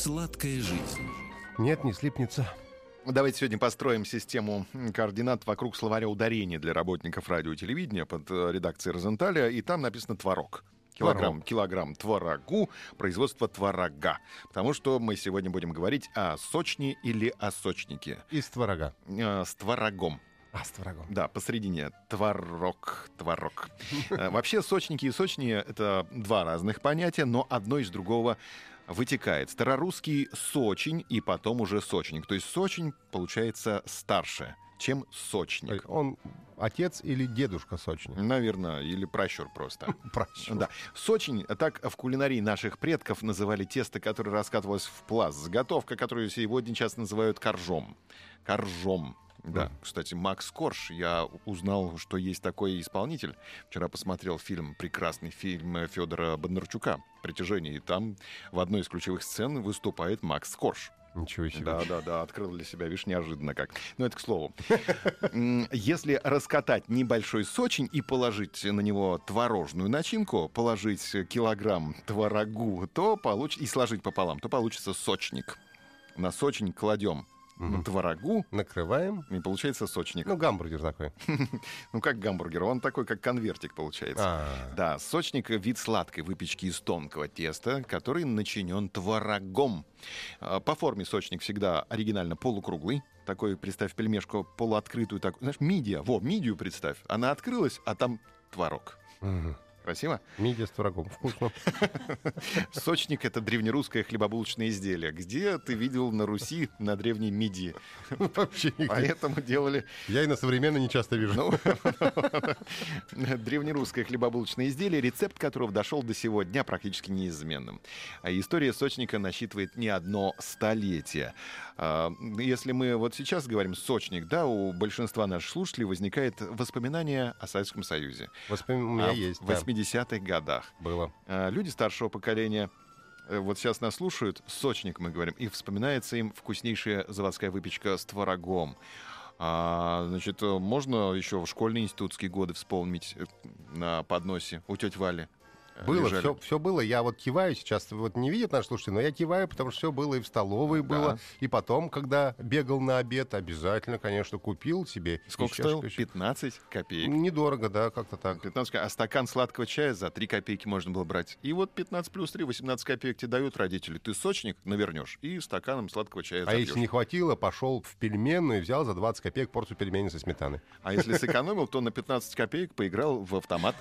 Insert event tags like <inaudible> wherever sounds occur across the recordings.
Сладкая жизнь. Нет, не слипнется. Давайте сегодня построим систему координат вокруг словаря ударений для работников радио и телевидения под э, редакцией Розенталя, и там написано «творог». Килограмм, Творог. килограмм творогу, производство творога. Потому что мы сегодня будем говорить о сочне или о сочнике. Из творога. Э, с творогом. А, с творогом. Да, посередине творог, творог. <laughs> Э, Вообще сочники и сочни — это два разных понятия, но одно из другого вытекает. Старорусский сочень и потом уже сочник. То есть сочень получается старше, чем сочник. Он отец или дедушка сочник? Наверное, или пращур просто. <laughs> Пращур. Да. Сочень, так в кулинарии наших предков называли тесто, которое раскатывалось в пласт. Заготовка, которую сегодня часто называют коржом. Коржом. Да, Мгм. кстати, Макс Корж, я узнал, что есть такой исполнитель. Вчера посмотрел фильм, прекрасный фильм Федора Бондарчука «Притяжение», и там в одной из ключевых сцен выступает Макс Корж. Ничего себе. Да, да, да, открыл для себя, видишь, неожиданно как. Но это к слову. <laughs> Если раскатать небольшой сочень и положить на него творожную начинку, положить килограмм творогу, то получ... и сложить пополам, то получится сочник. На сочень кладем Мгм. творогу, Накрываем. и получается сочник. Ну, гамбургер такой. <laughs> Ну, как гамбургер, он такой, как конвертик получается. А, Да, сочник — вид сладкой выпечки из тонкого теста, который начинен творогом. А, По форме сочник всегда оригинально полукруглый. Такой, представь, пельмешку полуоткрытую, так, знаешь, мидия. Во, мидию представь. Она открылась, а там творог. мгм спасибо. Мидия с творогом. Вкусно. <laughs> Сочник — это древнерусское хлебобулочное изделие. Где ты видел на Руси на древней мидии? Ну, вообще нигде. Поэтому делали... Я и на современной не часто вижу. Ну, <laughs> древнерусское хлебобулочное изделие, рецепт которого дошел до сего дня практически неизменным. А история сочника насчитывает не одно столетие. А, если мы вот сейчас говорим «сочник», да, у большинства наших слушателей возникает воспоминание о Советском Союзе. Воспоминания а есть, да. 80 70-х годах. Было. Э, люди старшего поколения э, вот сейчас нас слушают, сочник мы говорим, и вспоминается им вкуснейшая заводская выпечка с творогом. А, значит, э, можно еще в школьные институтские годы вспомнить на подносе у тети Вали э, Было, лежали. все, все было. Я вот киваю сейчас, вот не видят наши слушатели, но я киваю, потому что все было и в столовой было. И потом, когда бегал на обед, обязательно, конечно, купил себе. Сколько чашку стоил? еще. 15 копеек. Недорого, да, как-то так. 15, ко- а стакан сладкого чая за 3 копейки можно было брать. И вот 15 плюс 3, 18 копеек тебе дают родители. Ты сочник навернешь и стаканом сладкого чая А забьешь. если не хватило, пошел в пельменную и взял за 20 копеек порцию пельменей со сметаной. А если сэкономил, то на 15 копеек поиграл в автомат.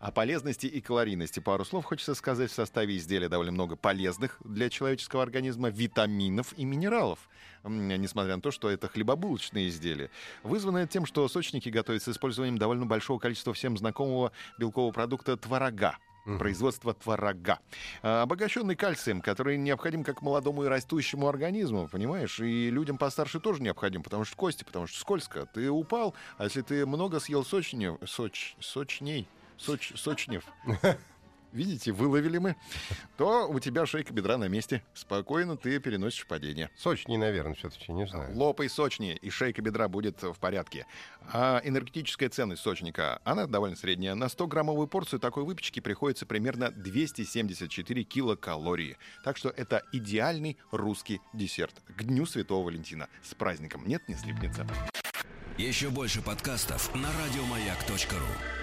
О полезности и калорийности пару слов хочется сказать. В составе изделия довольно много полезных для человеческого организма витаминов и минералов. Несмотря на то, что это хлебобулочные изделия. Вызванное тем, что сочники готовятся с использованием довольно большого количества всем знакомого белкового продукта творога. Производство творога. А, Обогащенный кальцием, который необходим как молодому и растущему организму, понимаешь? И людям постарше тоже необходим, потому что кости, потому что скользко. Ты упал, а если ты много съел сочнев, соч, сочней, соч, сочнев, <laughs> видите, выловили мы, то у тебя шейка бедра на месте. Спокойно ты переносишь падение. Сочнее, наверное, все-таки, не знаю. Лопай сочнее, и шейка бедра будет в порядке. А энергетическая ценность сочника, она довольно средняя. На 100-граммовую порцию такой выпечки приходится примерно 274 килокалории. Так что это идеальный русский десерт. К Дню Святого Валентина. С праздником. Нет, не слипнется. Еще больше подкастов на радиомаяк.ру.